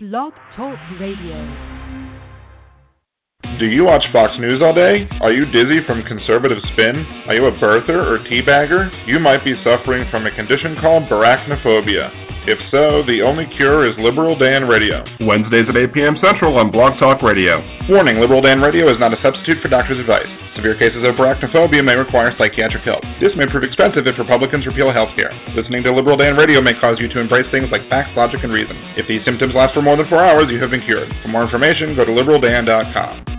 Blog Talk Radio. Do you watch Fox News all day? Are you dizzy from conservative spin? Are you a birther or teabagger? You might be suffering from a condition called barachnophobia. If so, the only cure is Liberal Dan Radio. Wednesdays at 8 p.m. Central on Blog Talk Radio. Warning, Liberal Dan Radio is not a substitute for doctor's advice. Severe cases of barachnophobia may require psychiatric help. This may prove expensive if Republicans repeal health care. Listening to Liberal Dan Radio may cause you to embrace things like facts, logic, and reason. If these symptoms last for more than four hours, you have been cured. For more information, go to liberaldan.com.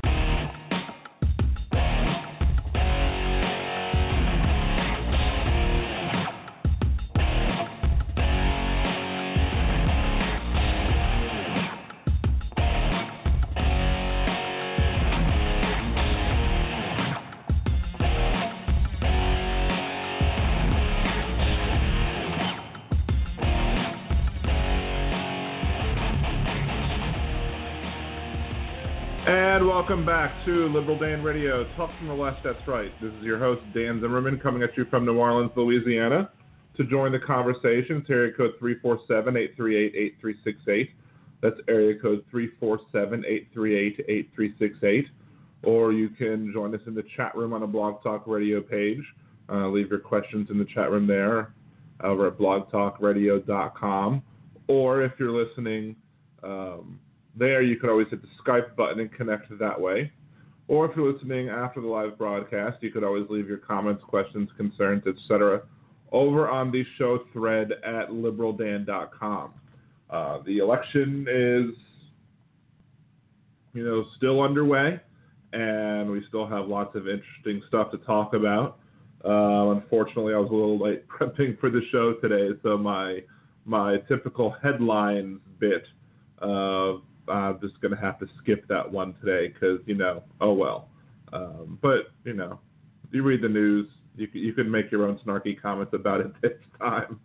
welcome back to Liberal Dan Radio. Talk from the left, that's right. This is your host, Dan Zimmerman, coming at you from New Orleans, Louisiana. To join the conversation, it's area code 347 838 8368. That's area code 347 838 8368. Or you can join us in the chat room on the Blog Talk Radio page. Uh, leave your questions in the chat room there over at blogtalkradio.com. Or if you're listening, um, there you could always hit the Skype button and connect that way. Or if you're listening after the live broadcast, you could always leave your comments, questions, concerns, etc. over on the show thread at liberaldan.com. Uh, the election is, you know, still underway, and we still have lots of interesting stuff to talk about. Uh, unfortunately, I was a little late prepping for the show today, so my my typical headlines bit uh, I'm just gonna have to skip that one today because you know, oh well. Um, but you know, you read the news, you you can make your own snarky comments about it this time.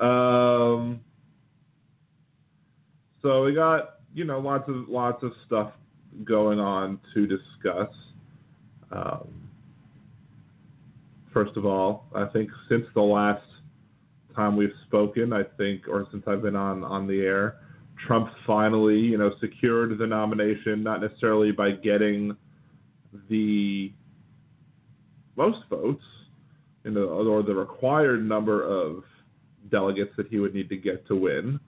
Um, so we got you know lots of lots of stuff going on to discuss. Um, first of all, I think since the last time we've spoken, I think, or since I've been on on the air. Trump finally, you know, secured the nomination, not necessarily by getting the most votes, you know, or the required number of delegates that he would need to get to win,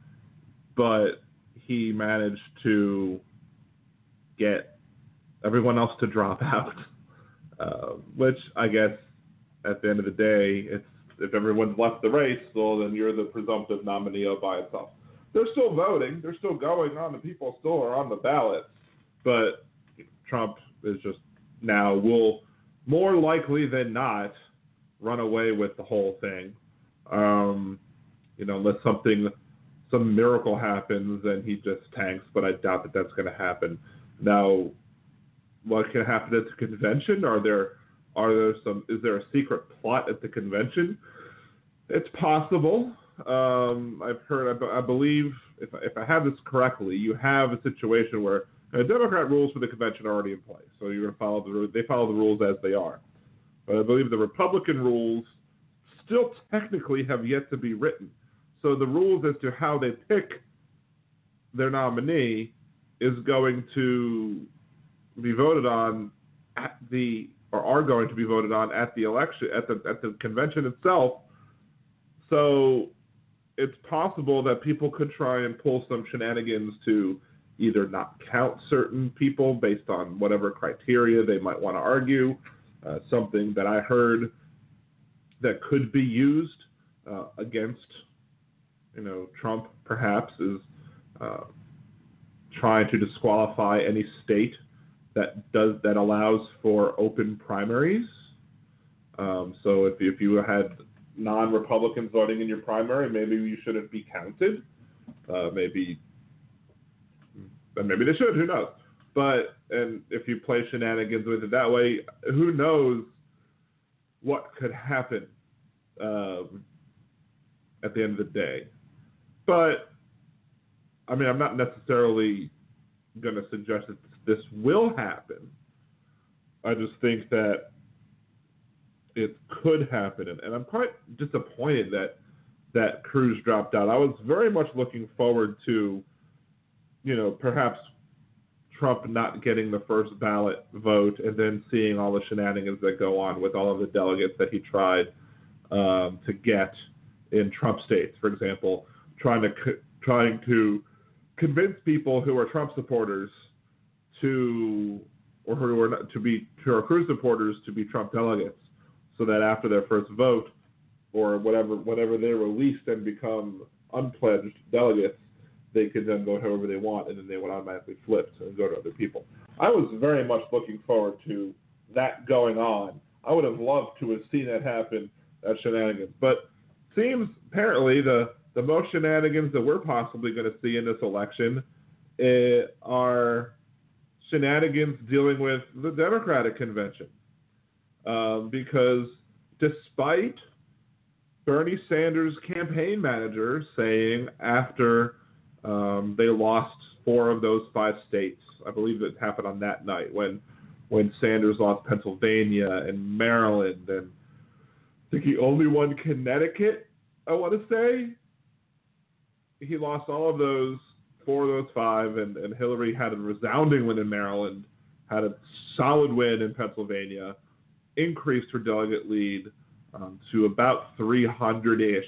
but he managed to get everyone else to drop out, uh, which I guess at the end of the day, it's if everyone's left the race, well, then you're the presumptive nominee by itself they're still voting. They're still going on. The people still are on the ballot. But Trump is just now will more likely than not run away with the whole thing. Um, you know, unless something, some miracle happens, and he just tanks. But I doubt that that's going to happen. Now, what can happen at the convention? Are there are there some? Is there a secret plot at the convention? It's possible. Um, I've heard, I, believe, if, if I have this correctly, you have a situation where uh, Democrat rules for the convention are already in place, so you're going to follow the they follow the rules as they are. But I believe the Republican rules still technically have yet to be written. So the rules as to how they pick their nominee is going to be voted on at the or are going to be voted on at the election at the at the convention itself. So it's possible that people could try and pull some shenanigans to either not count certain people based on whatever criteria they might want to argue. Uh, something that I heard that could be used uh, against, you know, Trump perhaps is uh, trying to disqualify any state that does that allows for open primaries. Um, so if if you had non-Republicans voting in your primary, maybe you shouldn't be counted. Uh, maybe, maybe they should. Who knows? But and if you play shenanigans with it that way, who knows what could happen um, at the end of the day? But I mean, I'm not necessarily going to suggest that this will happen. I just think that it could happen, and, and I'm quite disappointed that that Cruz dropped out. I was very much looking forward to you know, perhaps Trump not getting the first ballot vote and then seeing all the shenanigans that go on with all of the delegates that he tried um, to get in Trump states, for example, trying to trying to convince people who are Trump supporters to or who are not, to be to are Cruz supporters to be Trump delegates, so that after their first vote or whatever whenever they're released and become unpledged delegates, they could then vote however they want, and then they would automatically flip and go to other people. I was very much looking forward to that going on. I would have loved to have seen that happen at shenanigans, but seems apparently the the most shenanigans that we're possibly going to see in this election uh, are shenanigans dealing with the Democratic convention, um, because despite Bernie Sanders' campaign manager saying after um, they lost four of those five states. I believe it happened on that night when when Sanders lost Pennsylvania and Maryland, and I think he only won Connecticut. I want to say he lost all of those four of those five, and, and Hillary had a resounding win in Maryland, had a solid win in Pennsylvania, increased her delegate lead um, to about 300 ish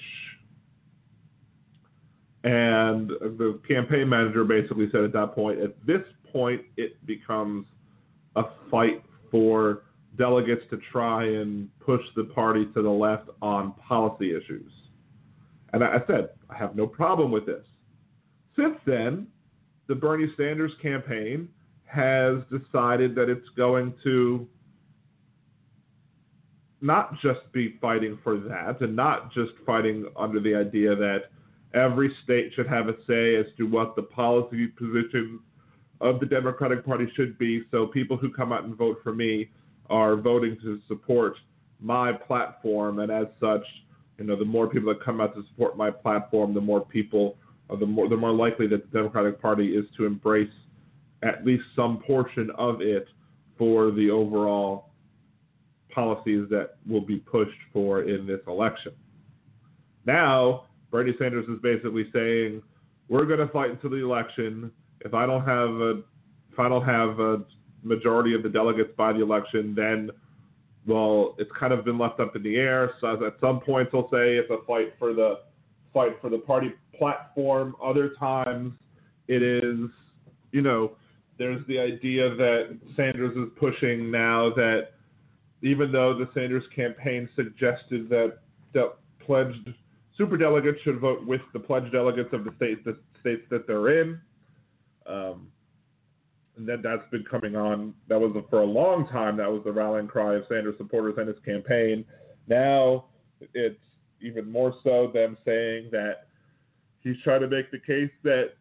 and the campaign manager basically said at that point, at this point, it becomes a fight for delegates to try and push the party to the left on policy issues. And I said, I have no problem with this. Since then, the Bernie Sanders campaign has decided that it's going to not just be fighting for that and not just fighting under the idea that Every state should have a say as to what the policy positions of the Democratic Party should be. So people who come out and vote for me are voting to support my platform, and as such, you know, the more people that come out to support my platform, the more people, uh, the more the more likely that the Democratic Party is to embrace at least some portion of it for the overall policies that will be pushed for in this election. Now, Bernie Sanders is basically saying, "We're going to fight until the election. If I don't have a, if I don't have a majority of the delegates by the election, then, well, it's kind of been left up in the air. So at some points, he'll say it's a fight for the fight for the party platform. Other times, it is, you know, there's the idea that Sanders is pushing now that even though the Sanders campaign suggested that that pledged super delegates should vote with the pledged delegates of the states the states that they're in. Um, and then that's been coming on. That was for a long time. That was the rallying cry of Sanders supporters and his campaign. Now it's even more so them saying that he's trying to make the case that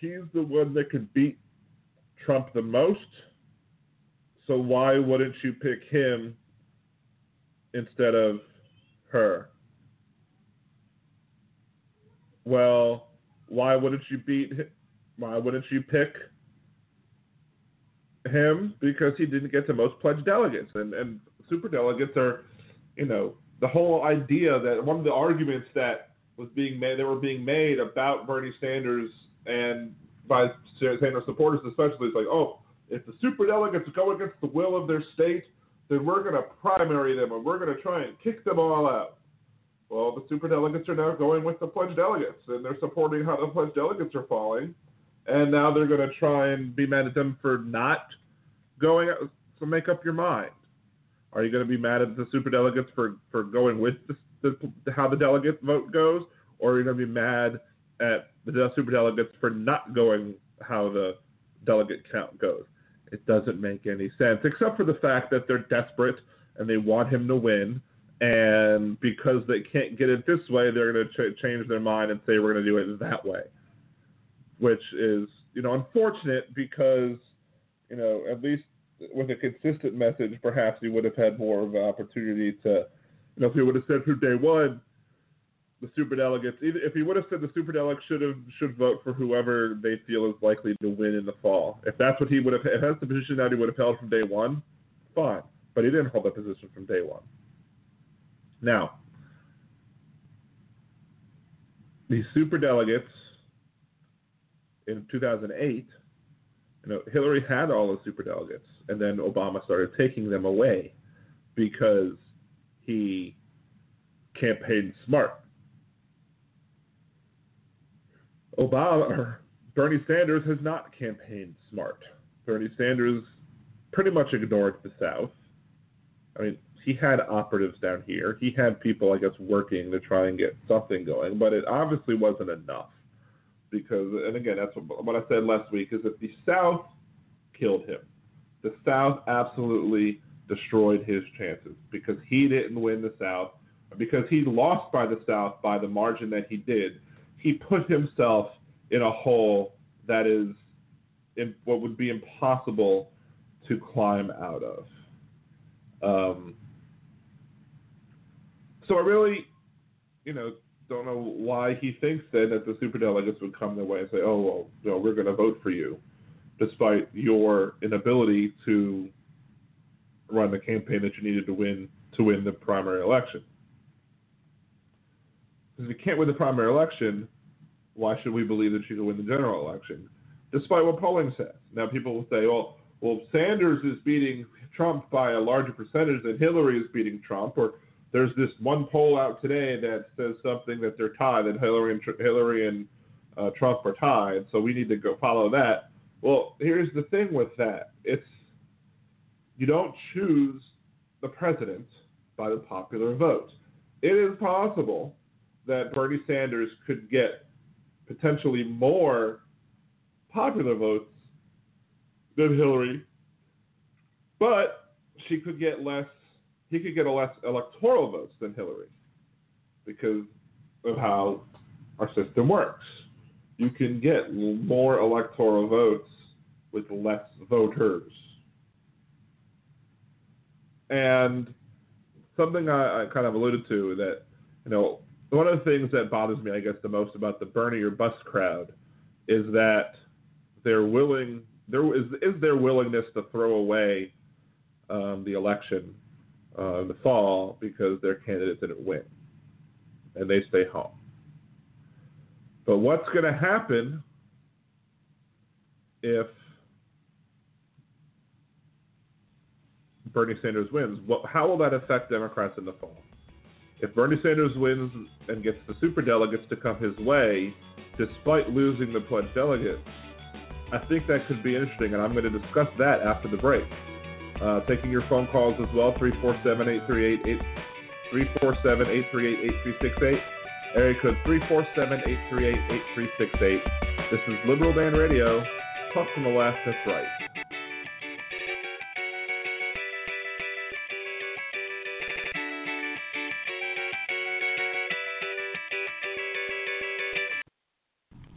he's the one that could beat Trump the most. So why wouldn't you pick him instead of her? well, why wouldn't you beat? Why wouldn't you pick him? Because he didn't get the most pledged delegates, and and super delegates are, you know, the whole idea that one of the arguments that was being made, they were being made about Bernie Sanders and by Sanders supporters especially, is like, oh, if the super delegates go against the will of their state, then we're going to primary them and we're going to try and kick them all out. Well, the super delegates are now going with the pledged delegates, and they're supporting how the pledged delegates are falling. And now they're going to try and be mad at them for not going. So make up your mind. Are you going to be mad at the super delegates for, for going with the, the, how the delegate vote goes, or are you going to be mad at the super delegates for not going how the delegate count goes? It doesn't make any sense, except for the fact that they're desperate and they want him to win. And because they can't get it this way, they're going to ch- change their mind and say we're going to do it that way, which is you know unfortunate because you know at least with a consistent message, perhaps he would have had more of an opportunity to you know if he would have said through day one the super delegates. If he would have said the super delegates should have should vote for whoever they feel is likely to win in the fall. If that's what he would have if that's the position that he would have held from day one fine. But he didn't hold that position from day one. Now, these super delegates, in 2008, you know, Hillary had all the super delegates, and then Obama started taking them away because he campaigned smart. Obama Bernie Sanders has not campaigned smart. Bernie Sanders pretty much ignored the South. I mean, he had operatives down here. He had people, I guess, working to try and get something going, but it obviously wasn't enough. Because, and again, that's what, what I said last week, is that the South killed him. The South absolutely destroyed his chances because he didn't win the South, because he lost by the South by the margin that he did. He put himself in a hole that is in, what would be impossible to climb out of. Um, so I really, you know, don't know why he thinks then that the superdelegates would come their way and say, "Oh, well, you know, we're going to vote for you," despite your inability to run the campaign that you needed to win to win the primary election. Because if you can't win the primary election, why should we believe that you can win the general election? Despite what polling says. Now people will say, well, well, Sanders is beating Trump by a larger percentage than Hillary is beating Trump, or there's this one poll out today that says something that they're tied, that Hillary and Hillary and uh, Trump are tied, so we need to go follow that. Well, here's the thing with that: it's you don't choose the president by the popular vote. It is possible that Bernie Sanders could get potentially more popular votes than Hillary, but she could get less. He could get a less electoral votes than Hillary because of how our system works. You can get more electoral votes with less voters. And something I, I kind of alluded to that, you know, one of the things that bothers me, I guess, the most about the Bernie or bust crowd is that they're willing, there is, is their willingness to throw away um, the election uh, in the fall because their candidate didn't win and they stay home. But what's going to happen if Bernie Sanders wins? What, how will that affect Democrats in the fall? If Bernie Sanders wins and gets the super delegates to come his way, despite losing the pledged delegates, I think that could be interesting, and I'm going to discuss that after the break. Uh, taking your phone calls as well, 347-838-8368, area code 347-838-8368. This is Liberal Dan Radio. Talk from the left, that's right.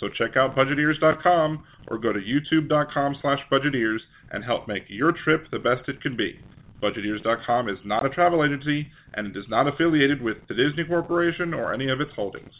So check out budgeteers.com or go to youtube.com slash budgeteers and help make your trip the best it can be. Budgeteers.com is not a travel agency and it is not affiliated with the Disney Corporation or any of its holdings.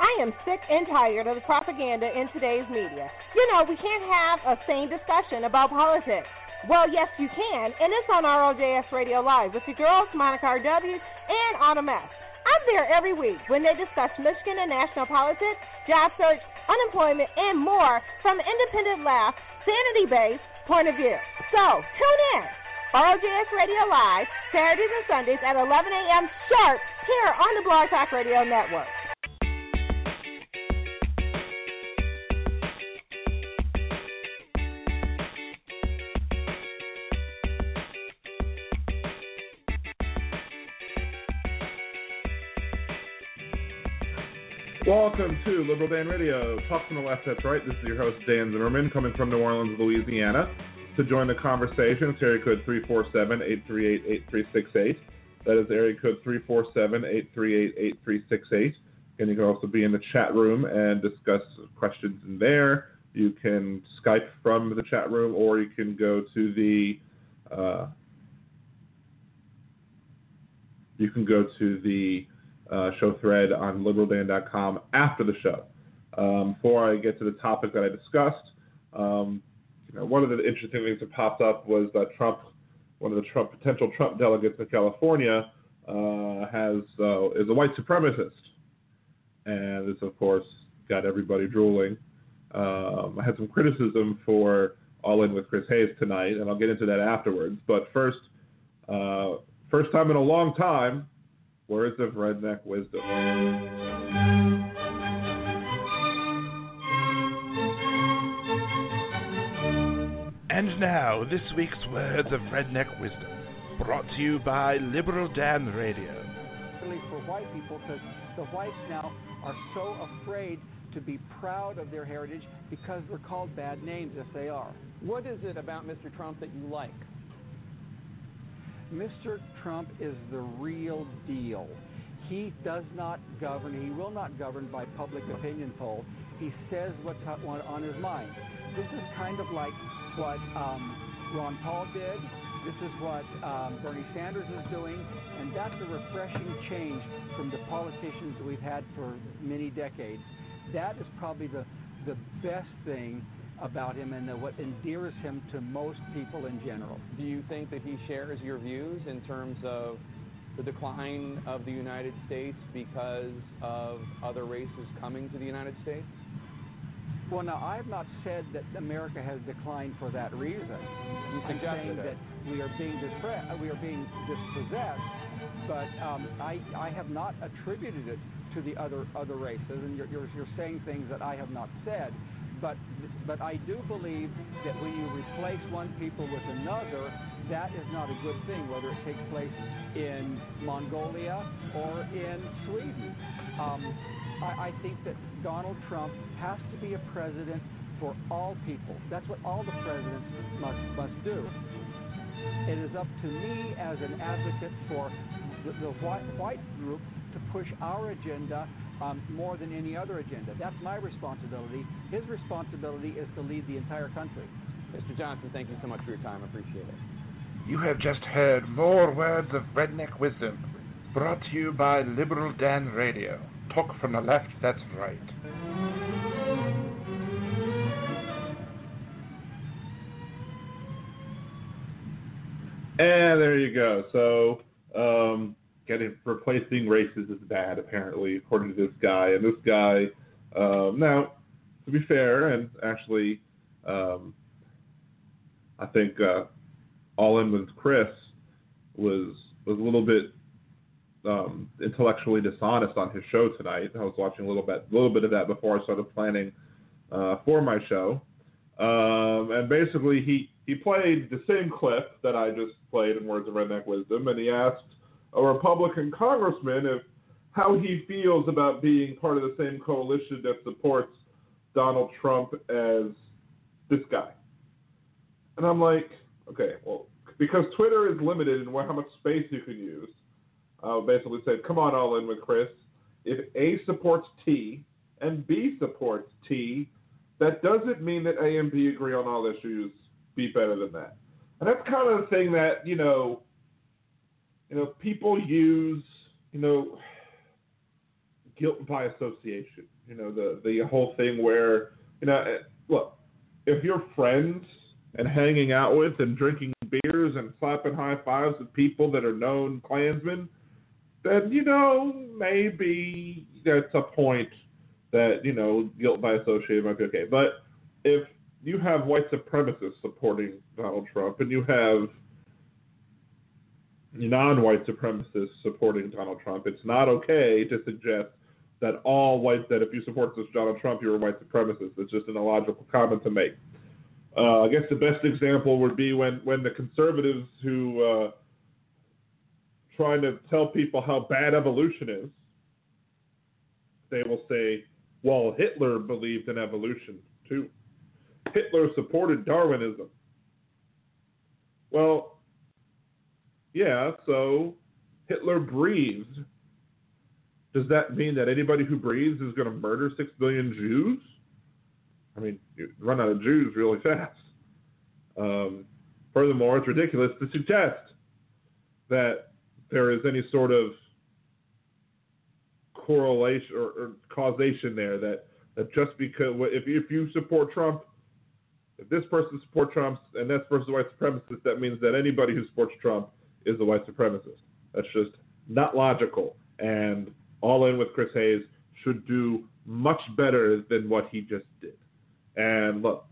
I am sick and tired of the propaganda in today's media. You know, we can't have a sane discussion about politics. Well, yes, you can, and it's on ROJS Radio Live with your girls, Monica R.W. and Autumn S. I'm there every week when they discuss Michigan and national politics, job search, unemployment, and more from an independent laugh, sanity based point of view. So tune in. ROJS Radio Live, Saturdays and Sundays at 11 a.m. sharp here on the Blog Talk Radio Network. Welcome to Liberal Dan Radio. Talk from the left, that's right. This is your host, Dan Zimmerman, coming from New Orleans, Louisiana. To join the conversation, it's area code 347-838-8368. That is area code 347-838-8368. And you can also be in the chat room and discuss questions in there. You can Skype from the chat room, or you can go to the uh, you can go to the uh, show thread on liberaldan.com after the show. Um, before I get to the topic that I discussed, um, you know, one of the interesting things that popped up was that Trump, one of the Trump potential Trump delegates in California, uh, has uh, is a white supremacist, and this of course got everybody drooling. Um, I had some criticism for All In with Chris Hayes tonight, and I'll get into that afterwards. But first, uh, first time in a long time, words of redneck wisdom. And now, this week's Words of Redneck Wisdom, brought to you by Liberal Dan Radio. For white people, because the whites now are so afraid to be proud of their heritage because they're called bad names if they are. What is it about Mr. Trump that you like? Mr. Trump is the real deal. He does not govern, he will not govern by public opinion poll. He says what's on his mind. This is kind of like what um, Ron Paul did. This is what um, Bernie Sanders is doing, and that's a refreshing change from the politicians that we've had for many decades. That is probably the the best thing about him and what endears him to most people in general. Do you think that he shares your views in terms of the decline of the United States because of other races coming to the United States? Well, now I have not said that America has declined for that reason. You I'm saying it. that we are being dispre- we are being dispossessed, but um, I I have not attributed it to the other other races, and you're, you're you're saying things that I have not said. But but I do believe that when you replace one people with another, that is not a good thing, whether it takes place in Mongolia or in Sweden. Um, I, I think that Donald Trump has to be a president for all people. That's what all the presidents must must do. It is up to me as an advocate for the, the white, white group to push our agenda um, more than any other agenda. That's my responsibility. His responsibility is to lead the entire country. Mr. Johnson, thank you so much for your time. I appreciate it. You have just heard more words of redneck wisdom, brought to you by Liberal Dan Radio. Talk from the left, that's right. And there you go. So, um, getting replacing races is bad, apparently, according to this guy. And this guy, um, now, to be fair, and actually, um, I think uh, all in with Chris was was a little bit um, intellectually dishonest on his show tonight. I was watching a little bit, a little bit of that before I started planning uh, for my show, um, and basically he he played the same clip that I just played in Words of Redneck Wisdom, and he asked a Republican congressman if how he feels about being part of the same coalition that supports Donald Trump as this guy. And I'm like, okay, well, because Twitter is limited in how much space you can use, uh, basically said, come on, all in with Chris. If A supports T and B supports T, that doesn't mean that A and B agree on all issues. Be better than that. And that's kind of the thing that you know, you know, people use, you know, guilt by association. You know, the the whole thing where you know, eh, look, if you're friends and hanging out with and drinking beers and slapping high fives with people that are known Klansmen, then you know maybe that's a point that you know guilt by association might be okay. But if you have white supremacists supporting Donald Trump, and you have non-white supremacists supporting Donald Trump, it's not okay to suggest that all white that if you support this Donald Trump, you're a white supremacist. It's just an illogical comment to make. Uh, I guess the best example would be when when the conservatives who uh, trying to tell people how bad evolution is, they will say, "Well, Hitler believed in evolution too." Hitler supported Darwinism. Well, yeah, so Hitler breathed. Does that mean that anybody who breathes is going to murder six billion Jews? I mean, you run out of Jews really fast. Um, furthermore, it's ridiculous to suggest that there is any sort of correlation or, or causation there that, that just because if if you support Trump, if this person supports Trump and that person's a white supremacist, that means that anybody who supports Trump is a white supremacist. That's just not logical. And all in with Chris Hayes should do much better than what he just did. And look,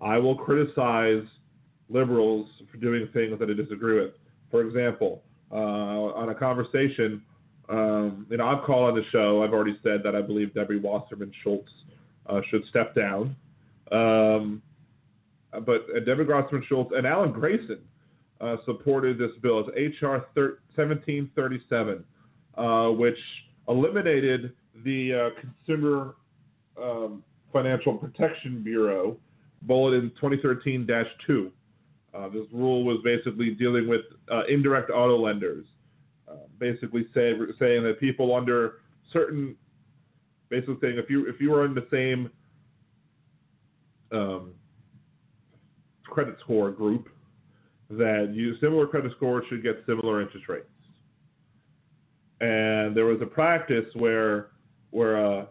I will criticize liberals for doing things that I disagree with. For example, uh, on a conversation, um, you know, I've called on the show. I've already said that I believe Debbie Wasserman Schultz uh, should step down. Um, but uh, Debbie Wasserman Schultz and Alan Grayson uh, supported this bill. It's H.R. 1737, uh, which eliminated the uh, Consumer um, Financial Protection Bureau Bulletin 2013-2. Uh, this rule was basically dealing with uh, indirect auto lenders, uh, basically say, saying that people under certain, basically saying if you if you are in the same um, credit score group, that you similar credit scores should get similar interest rates. And there was a practice where where uh,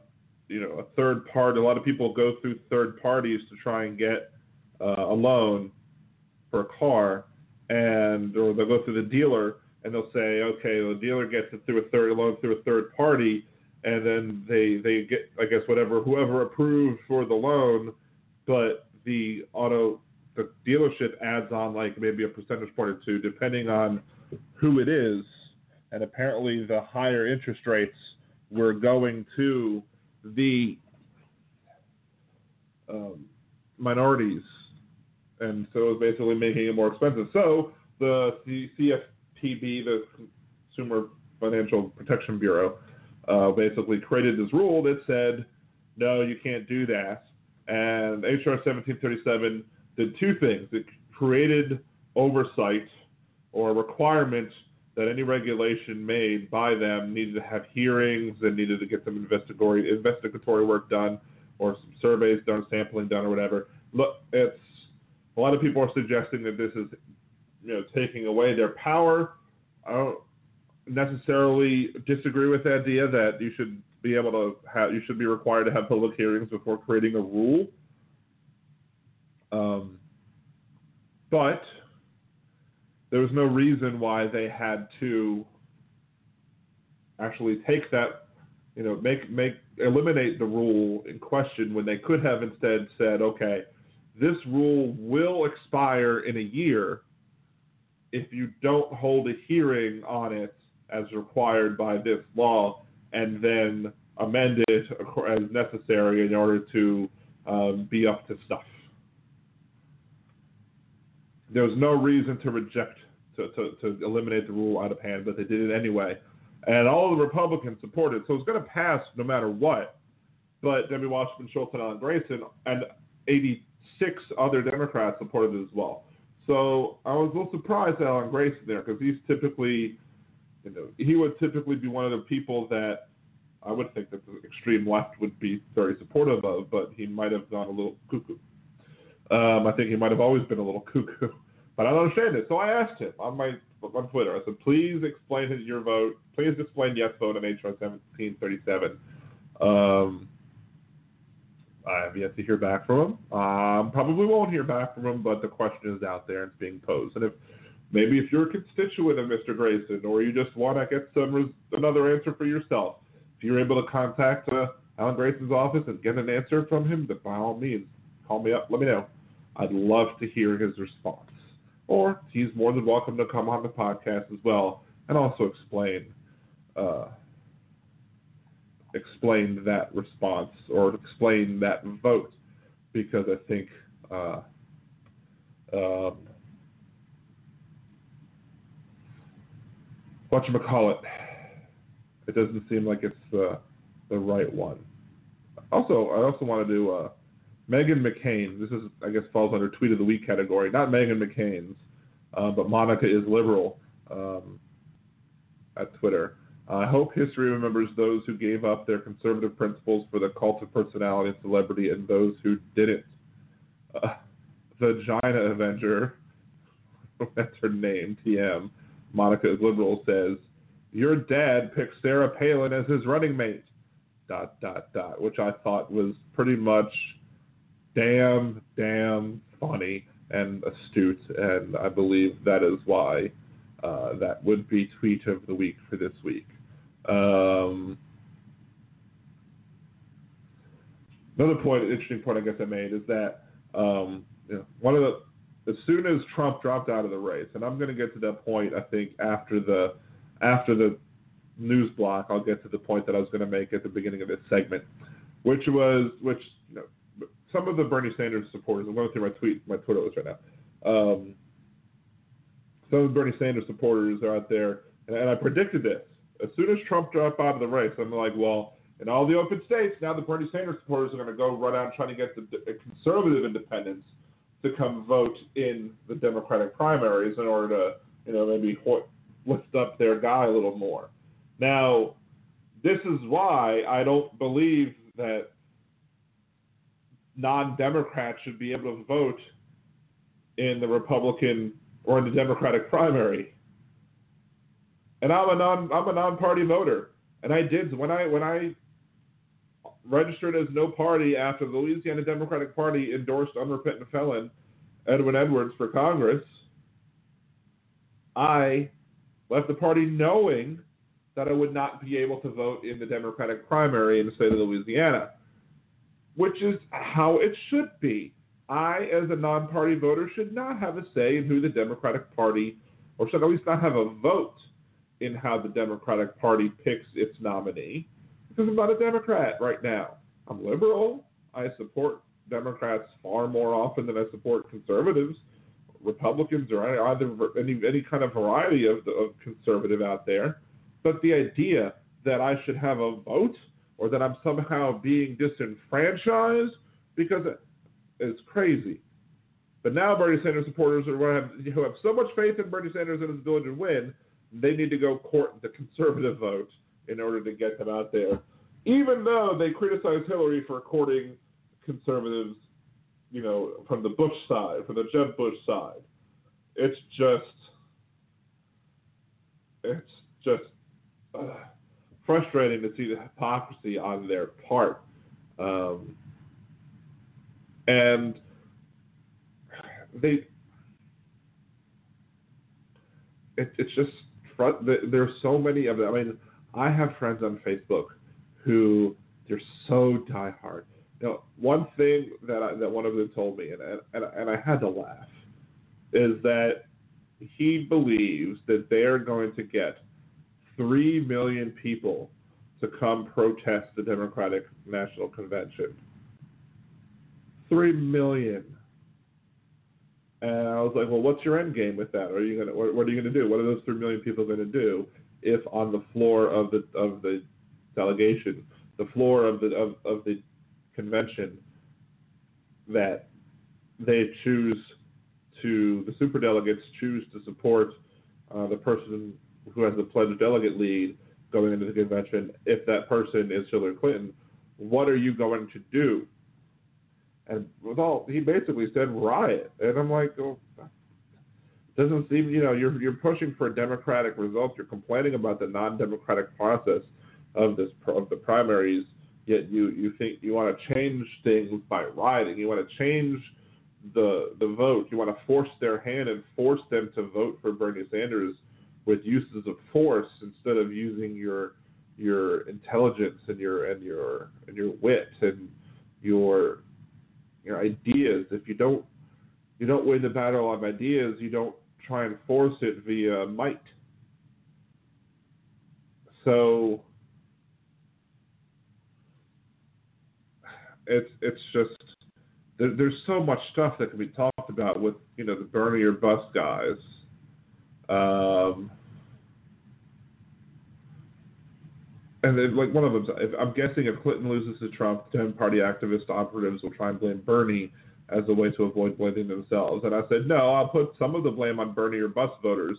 you know a third party, a lot of people go through third parties to try and get uh, a loan for a car, and or they'll go through the dealer and they'll say, okay, the dealer gets it through a third loan through a third party, and then they they get I guess whatever whoever approved for the loan, but the auto the dealership adds on like maybe a percentage point or two depending on who it is, and apparently the higher interest rates were going to the um, minorities, and so it was basically making it more expensive. So the CFPB, the Consumer Financial Protection Bureau, uh, basically created this rule that said, no, you can't do that. And HR 1737 did two things. It created oversight or requirement that any regulation made by them needed to have hearings and needed to get some investigatory investigatory work done or some surveys done, sampling done, or whatever. Look, it's a lot of people are suggesting that this is, you know, taking away their power. I don't necessarily disagree with the idea that you should be able to have, you should be required to have public hearings before creating a rule. Um, but there was no reason why they had to actually take that, you know, make make eliminate the rule in question when they could have instead said, okay, this rule will expire in a year if you don't hold a hearing on it as required by this law, and then amend it as necessary in order to um, be up to stuff there was no reason to reject to, to, to eliminate the rule out of hand, but they did it anyway. And all the Republicans supported it. So it's going to pass no matter what. But Debbie Wasserman Schultz and Alan Grayson and 86 other Democrats supported it as well. So I was a little surprised at Alan Grayson there because he's typically, you know, he would typically be one of the people that I would think that the extreme left would be very supportive of, but he might have gone a little cuckoo. Um, I think he might have always been a little cuckoo, but I don't understand it. So I asked him on my on Twitter. I said, "Please explain your vote. Please explain yes vote on HR 1737." Um, I have yet to hear back from him. Um, probably won't hear back from him, but the question is out there and it's being posed. And if maybe if you're a constituent of Mr. Grayson, or you just want to get some another answer for yourself, if you're able to contact uh, Alan Grayson's office and get an answer from him, then by all means, call me up. Let me know. I'd love to hear his response. Or he's more than welcome to come on the podcast as well and also explain uh, explain that response or explain that vote because I think uh, um, what you call it, it doesn't seem like it's uh, the right one. Also, I also want to Uh, McCain. This is, I guess, falls under tweet of the week category. Not Meghan McCain's, uh, but Monica is liberal um, at Twitter. I hope history remembers those who gave up their conservative principles for the cult of personality and celebrity and those who didn't. Uh, Vagina Avenger, that's her name, TM, Monica is liberal, says, Your dad picked Sarah Palin as his running mate. Dot, dot, dot, which I thought was pretty much damn, damn funny and astute, and I believe that is why uh, that would be tweet of the week for this week. Um, another point, interesting point I guess I made is that um, you know, one of the as soon as Trump dropped out of the race, and I'm going to get to that point I think after the after the news block, I'll get to the point that I was going to make at the beginning of this segment, which was which you know some of the Bernie Sanders supporters. I'm going through my tweet my Twitter list right now. Um, some of the Bernie Sanders supporters are out there, and, and I predicted this as soon as Trump dropped out of the race, I'm like, well, in all the open states, now the Bernie Sanders supporters are going to go run out trying to get the, the conservative independents to come vote in the Democratic primaries in order to, you know, maybe lift up their guy a little more. Now, this is why I don't believe that non-Democrats should be able to vote in the Republican or in the Democratic primary and I'm a non I'm a non-party voter, and I did when I when I registered as no party after the Louisiana Democratic Party endorsed unrepentant felon Edwin Edwards for Congress. I left the party knowing that I would not be able to vote in the Democratic primary in the state of Louisiana, which is how it should be. I, as a non party voter, should not have a say in who the Democratic Party, or should at least not have a vote in how the Democratic Party picks its nominee because I'm not a Democrat right now. I'm liberal. I support Democrats far more often than I support conservatives, Republicans, or either any any kind of variety of, of conservative out there. But the idea that I should have a vote or that I'm somehow being disenfranchised because it's crazy. But now Bernie Sanders supporters are who have so much faith in Bernie Sanders and his ability to win they need to go court the conservative vote in order to get them out there. Even though they criticize Hillary for courting conservatives, you know, from the Bush side, from the Jeb Bush side, it's just, it's just uh, frustrating to see the hypocrisy on their part. Um, and they, it, it's just front. There's so many of them. I mean, I have friends on Facebook who they're so diehard. Know, one thing that I, that one of them told me, and, and and I had to laugh, is that he believes that they are going to get three million people to come protest the Democratic National Convention. Three million. And I was like, well, what's your end game with that? Are you gonna what, what are you gonna do? What are those three million people going to do if on the floor of the of the delegation, the floor of the of, of the convention, that they choose to the super delegates choose to support uh, the person who has the pledged delegate lead going into the convention. If that person is Hillary Clinton, what are you going to do? and with all he basically said riot, and I'm like, oh, doesn't seem you know you're you're pushing for a democratic result. You're complaining about the non-democratic process of this of the primaries. Yet you you think you want to change things by rioting. You want to change the the vote. You want to force their hand and force them to vote for Bernie Sanders with uses of force instead of using your your intelligence and your and your and your wit and your your ideas. If you don't you don't win the battle of ideas, you don't try and force it via might. So it's it's just there, there's so much stuff that can be talked about with you know the Bernie or bust guys. Um, and then, like one of them, I'm guessing if Clinton loses to Trump, Dem Party activist operatives will try and blame Bernie as a way to avoid blaming themselves. And I said, no, I'll put some of the blame on Bernie or bust voters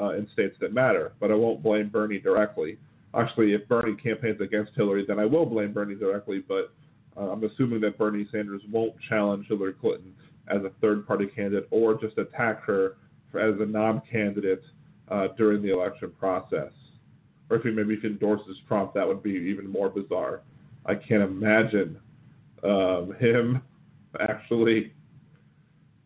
uh, in states that matter, but I won't blame Bernie directly. actually, if Bernie campaigns against Hillary, then I will blame Bernie directly. But uh, I'm assuming that Bernie Sanders won't challenge Hillary Clinton as a third-party candidate or just attack her as a non-candidate uh, during the election process. Or if he maybe if he endorses Trump, that would be even more bizarre. I can't imagine um, him actually,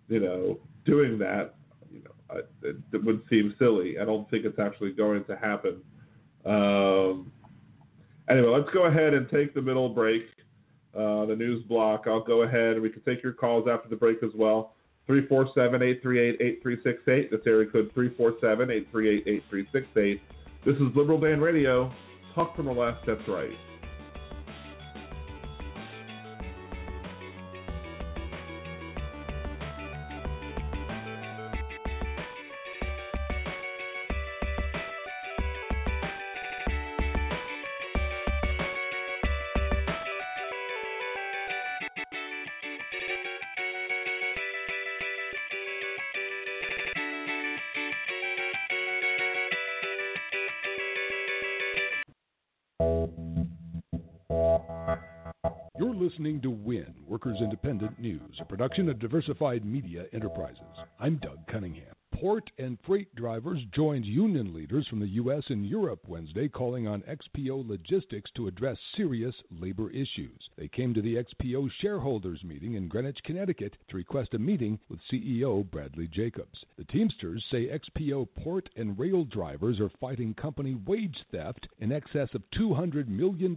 you know, doing that. You know, it, it would seem silly. I don't think it's actually going to happen. Um, anyway, let's go ahead and take the middle break, uh, the news block. I'll go ahead and we can take your calls after the break as well. 347 838 8368. That's area code 347 838 8368. This is Liberal Dan Radio. Talk from the left, that's right. News, a production of Diversified Media Enterprises. I'm Doug Cunningham. Port and freight drivers joined union leaders from the U.S. and Europe Wednesday calling on XPO Logistics to address serious labor issues. They came to the XPO shareholders meeting in Greenwich, Connecticut to request a meeting with CEO Bradley Jacobs. The Teamsters say XPO port and rail drivers are fighting company wage theft in excess of $200 million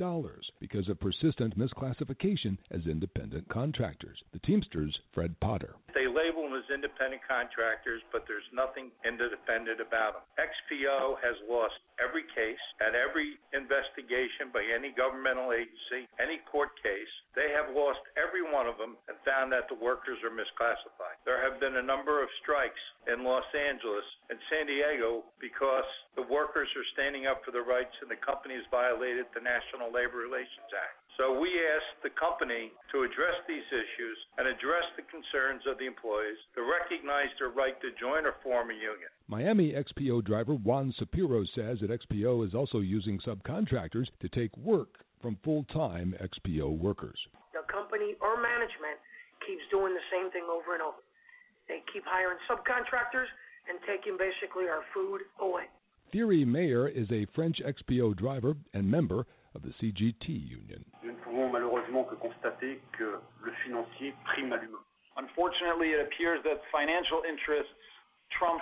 because of persistent misclassification as independent contractors. The Teamsters, Fred Potter. They label as independent contractors, but there's nothing independent about them. XPO has lost every case and every investigation by any governmental agency, any court case. They have lost every one of them and found that the workers are misclassified. There have been a number of strikes in Los Angeles and San Diego because the workers are standing up for their rights and the company has violated the National Labor Relations Act. So we asked the company to address these issues and address the concerns of the employees, to recognize their right to join or form a union. Miami XPO driver Juan Sapiro says that XPO is also using subcontractors to take work from full time XPO workers. The company or management keeps doing the same thing over and over. They keep hiring subcontractors and taking basically our food away. Thierry Mayer is a French XPO driver and member of the CGT union. Nous ne pouvons malheureusement que constater que le financier prime à l'humain. Unfortunately, it appears that financial interests trump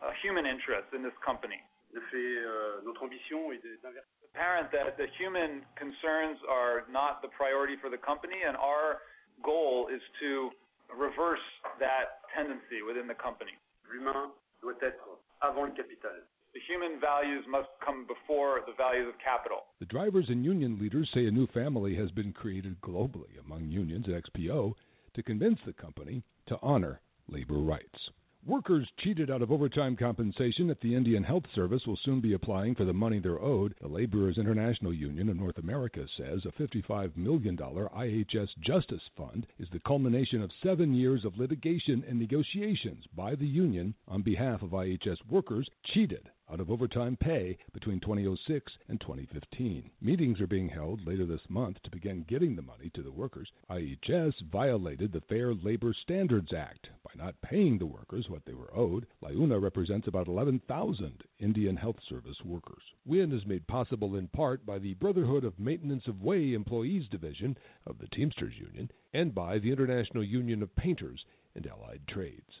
uh, human interests in this company. De fait, euh, notre ambition est d'inverser. It's apparent that the human concerns are not the priority for the company, and our goal is to reverse that tendency within the company. L'humain doit être avant le capital. The human values must come before the values of capital. The drivers and union leaders say a new family has been created globally among unions at XPO to convince the company to honor labor rights. Workers cheated out of overtime compensation at the Indian Health Service will soon be applying for the money they're owed. The Laborers International Union of North America says a $55 million IHS Justice Fund is the culmination of seven years of litigation and negotiations by the union on behalf of IHS workers cheated out of overtime pay between 2006 and 2015. Meetings are being held later this month to begin getting the money to the workers. IHS violated the Fair Labor Standards Act by not paying the workers what they were owed. LIUNA represents about 11,000 Indian Health Service workers. WIN is made possible in part by the Brotherhood of Maintenance of Way Employees Division of the Teamsters Union and by the International Union of Painters and Allied Trades.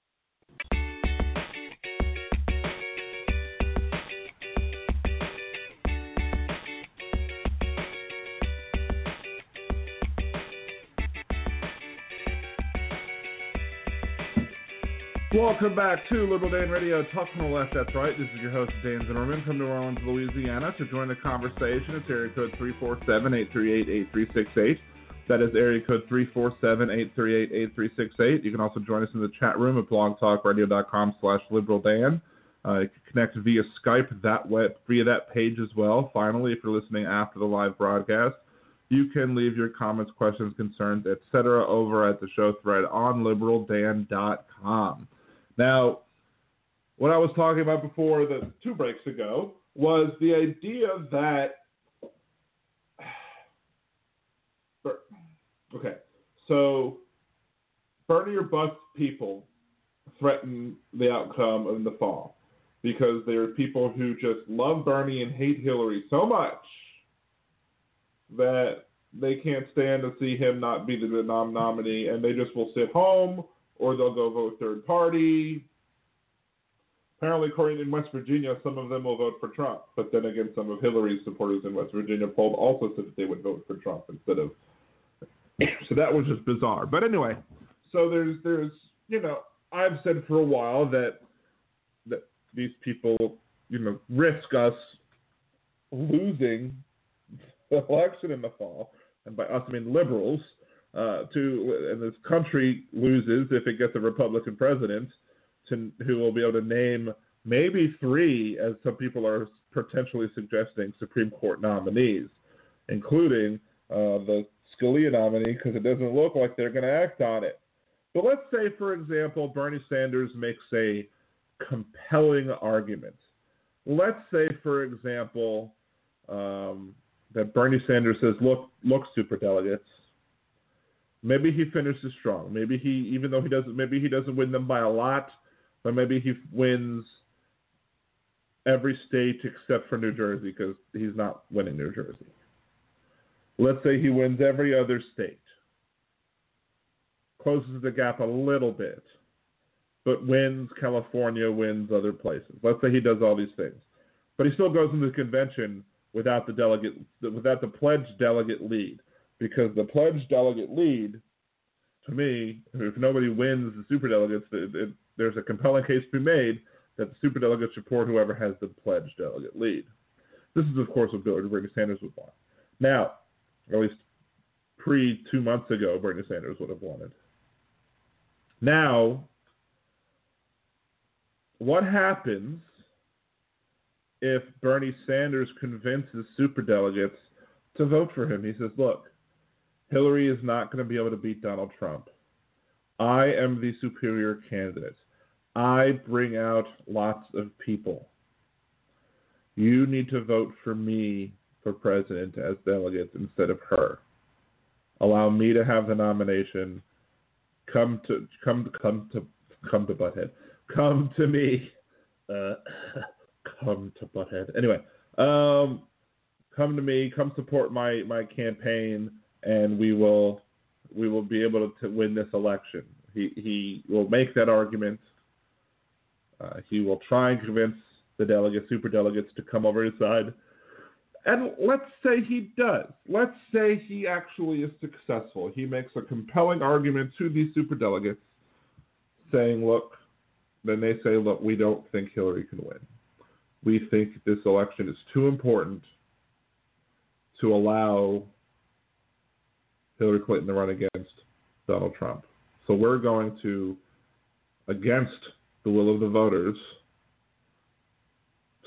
Welcome back to Liberal Dan Radio, Talk from the Left, that's right. This is your host, Dan Zimmerman from New Orleans, Louisiana. To join the conversation, it's area code 347-838-8368. That is area code 347-838-8368. You can also join us in the chat room at blogtalkradio.com slash liberaldan. Uh, you can connect via Skype that web, via that page as well. Finally, if you're listening after the live broadcast, you can leave your comments, questions, concerns, etc. over at the show thread on liberaldan.com. Now, what I was talking about before the two breaks ago was the idea that okay, so Bernie or bust people threaten the outcome in the fall because there are people who just love Bernie and hate Hillary so much that they can't stand to see him not be the nom- nominee, and they just will sit home or they'll go vote third party. Apparently, according in West Virginia, some of them will vote for Trump, but then again, some of Hillary's supporters in West Virginia polled also said that they would vote for Trump instead of. So that was just bizarre. But anyway, so there's there's you know I've said for a while that that these people you know risk us losing the election in the fall, and by us I mean liberals, uh, to and this country loses if it gets a Republican president, to who will be able to name maybe three, as some people are potentially suggesting, Supreme Court nominees, including uh, the Scalia nominee, because it doesn't look like they're going to act on it. But let's say, for example, Bernie Sanders makes a compelling argument. Let's say, for example, um, that Bernie Sanders says, "Look, look, super delegates. Maybe he finishes strong. Maybe he, even though he doesn't, maybe he doesn't win them by a lot, but maybe he wins every state except for New Jersey because he's not winning New Jersey. Let's say he wins every other state, closes the gap a little bit, but wins California, wins other places. Let's say he does all these things, but he still goes into the convention without the delegate, without the pledged delegate lead, because the pledged delegate lead, to me, if nobody wins the superdelegates, it, it, there's a compelling case to be made that the superdelegates support whoever has the pledged delegate lead. This is, of course, what Bernie Sanders would want. Now, at least pre two months ago, Bernie Sanders would have wanted. Now, what happens if Bernie Sanders convinces superdelegates to vote for him? He says, look, Hillary is not going to be able to beat Donald Trump. I am the superior candidate. I bring out lots of people. You need to vote for me for president as delegate instead of her. Allow me to have the nomination. Come to come come to come to Butthead. Come to me. Uh, come to Butthead. Anyway, um, come to me. Come support my my campaign, and we will we will be able to win this election. He he will make that argument. Uh, he will try and convince the delegates, super delegates, to come over his side. And let's say he does. Let's say he actually is successful. He makes a compelling argument to these super delegates, saying, "Look," then they say, "Look, we don't think Hillary can win. We think this election is too important to allow Hillary Clinton to run against Donald Trump. So we're going to, against the will of the voters,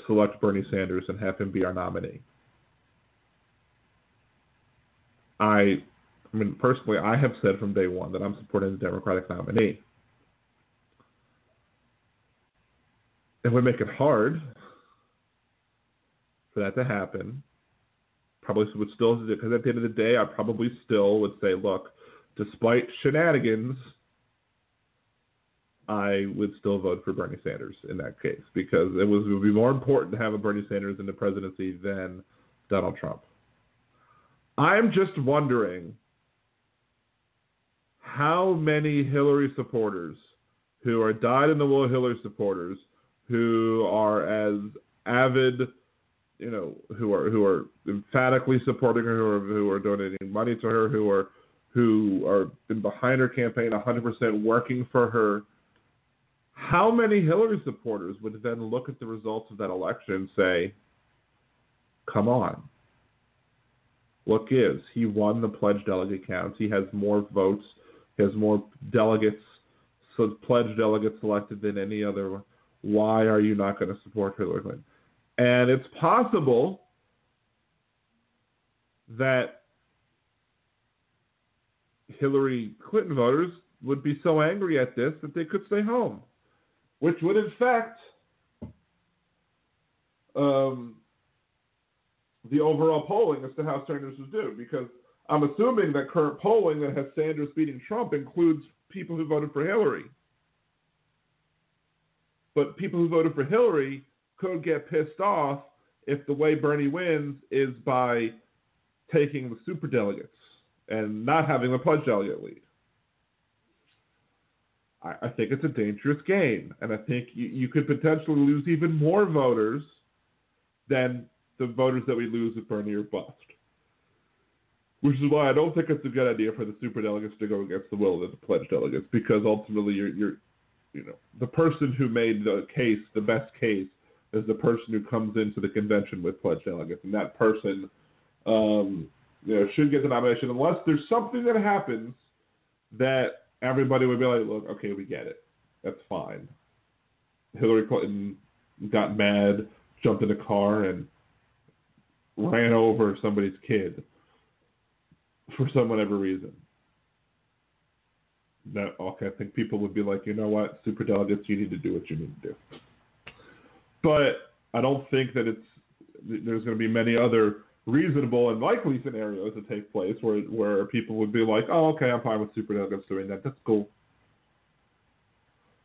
select Bernie Sanders and have him be our nominee." I, I mean, personally, I have said from day one that I'm supporting the Democratic nominee. It we make it hard for that to happen. Probably would still, because at the end of the day, I probably still would say, look, despite shenanigans, I would still vote for Bernie Sanders in that case because it, was, it would be more important to have a Bernie Sanders in the presidency than Donald Trump. I'm just wondering how many Hillary supporters who are dyed in the wool Hillary supporters who are as avid, you know, who are who are emphatically supporting her, who are, who are donating money to her, who are who are been behind her campaign, 100% working for her. How many Hillary supporters would then look at the results of that election and say, "Come on, what gives? He won the pledge delegate count. He has more votes. He has more delegates, so pledge delegates selected than any other. Why are you not going to support Hillary Clinton? And it's possible that Hillary Clinton voters would be so angry at this that they could stay home, which would in fact um, the overall polling as to how Sanders would do. because I'm assuming that current polling that has Sanders beating Trump includes people who voted for Hillary. But people who voted for Hillary could get pissed off if the way Bernie wins is by taking the super delegates and not having the pledge delegate lead. I, think it's a dangerous game, and I think you, you could potentially lose even more voters than the voters that we lose if Bernie or bust. Which is why I don't think it's a good idea for the super delegates to go against the will of the pledge delegates, because ultimately you're, you're you know, the person who made the case, the best case, is the person who comes into the convention with pledge delegates, and that person, um, you know, should get the nomination unless there's something that happens that everybody would be like, look, okay, we get it, that's fine. Hillary Clinton got mad, jumped in a car, and ran over somebody's kid for some whatever reason. That okay, I think people would be like, you know what, super delegates, you need to do what you need to do. But I don't think that it's there's going to be many other reasonable and likely scenarios that take place where where people would be like, oh, okay, I'm fine with super delegates doing that. That's cool.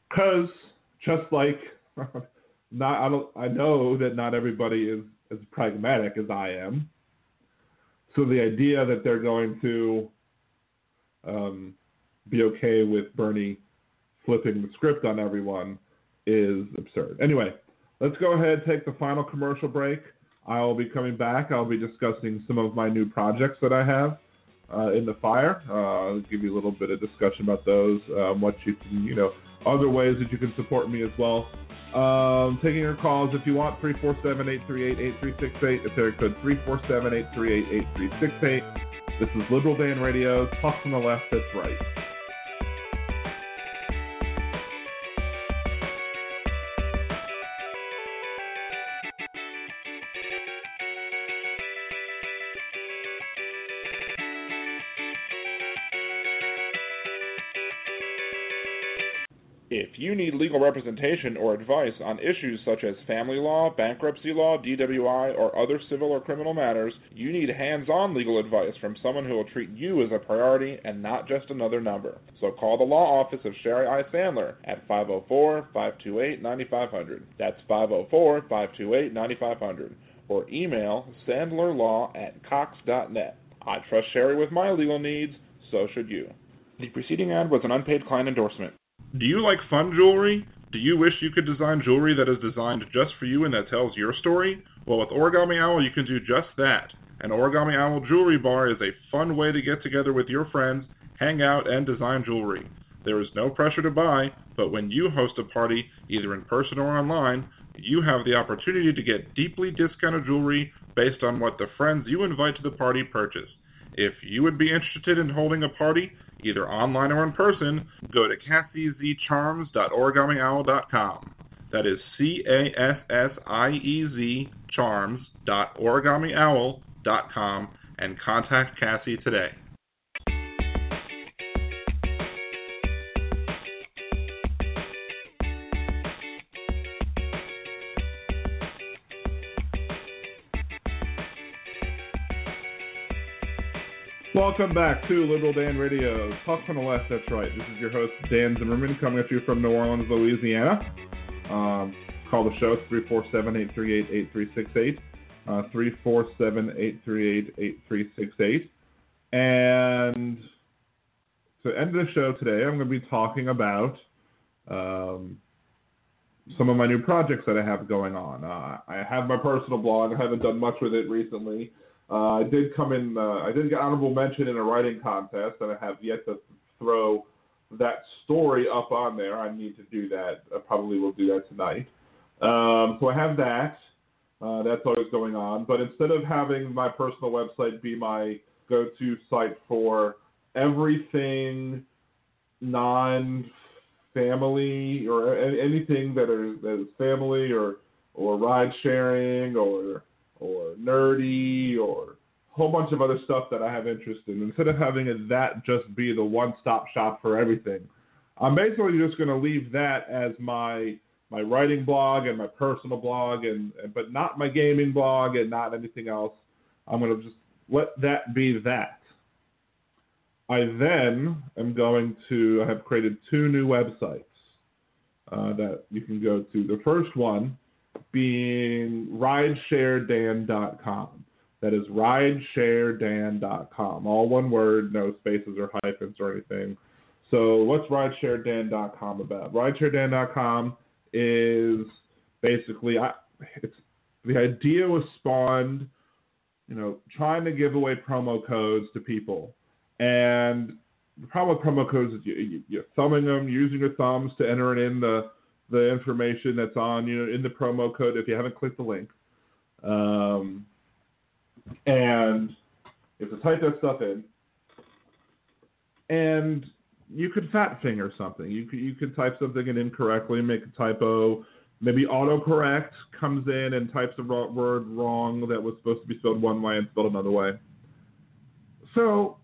Because just like not, I don't, I know that not everybody is as pragmatic as I am. So the idea that they're going to um, be okay with Bernie flipping the script on everyone is absurd. Anyway, let's go ahead and take the final commercial break. I will be coming back. I'll be discussing some of my new projects that I have uh, in the fire. Uh, I'll give you a little bit of discussion about those, um, what you can, you know, other ways that you can support me as well. Um, taking your calls if you want, 347-838-8368. It's area code 347-838-8368. This is Liberal Dan Radio. Talk from the left, that's right. Representation or advice on issues such as family law, bankruptcy law, DWI, or other civil or criminal matters, you need hands on legal advice from someone who will treat you as a priority and not just another number. So call the law office of Sherry I. Sandler at 504 528 9500. That's 504 528 9500. Or email sandlerlaw at cox.net. I trust Sherry with my legal needs, so should you. The preceding ad was an unpaid client endorsement. Do you like fun jewelry? Do you wish you could design jewelry that is designed just for you and that tells your story? Well, with Origami Owl, you can do just that. An Origami Owl jewelry bar is a fun way to get together with your friends, hang out, and design jewelry. There is no pressure to buy, but when you host a party, either in person or online, you have the opportunity to get deeply discounted jewelry based on what the friends you invite to the party purchase. If you would be interested in holding a party, either online or in person, go to cassiezcharms.origamiOwl.com. That is C A S S I E Z charms.origamiOwl.com and contact Cassie today. Welcome back to Liberal Dan Radio. Talk from the left, that's right. This is your host, Dan Zimmerman, coming at you from New Orleans, Louisiana. Um, call the show 347 838 8368. Uh, 347 838 8368. And to end the show today, I'm going to be talking about um, some of my new projects that I have going on. Uh, I have my personal blog. I haven't done much with it recently. Uh, I did come in. Uh, I did get honorable mention in a writing contest, and I have yet to throw that story up on there. I need to do that. I probably will do that tonight. Um, so I have that. Uh, that's always going on. But instead of having my personal website be my go-to site for everything non-family or anything that is, that is family or or ride sharing or or nerdy or a whole bunch of other stuff that I have interest in. Instead of having that just be the one stop shop for everything, I'm basically just going to leave that as my my writing blog and my personal blog, and, and but not my gaming blog and not anything else. I'm going to just let that be that. I then am going to, I have created two new websites uh, that you can go to. The first one being ridesharedan.com. That is ridesharedan.com. All one word, no spaces or hyphens or anything. So, what's ridesharedan.com about? Ridesharedan.com is basically, I, it's the idea was spawned, you know, trying to give away promo codes to people. And the problem with promo codes is you, you're thumbing them, using your thumbs to enter it in the the information that's on you know in the promo code if you haven't clicked the link. Um, and you to type that stuff in. And you could fat finger something. You could, you could type something in incorrectly, make a typo. Maybe autocorrect comes in and types a word wrong that was supposed to be spelled one way and spelled another way. So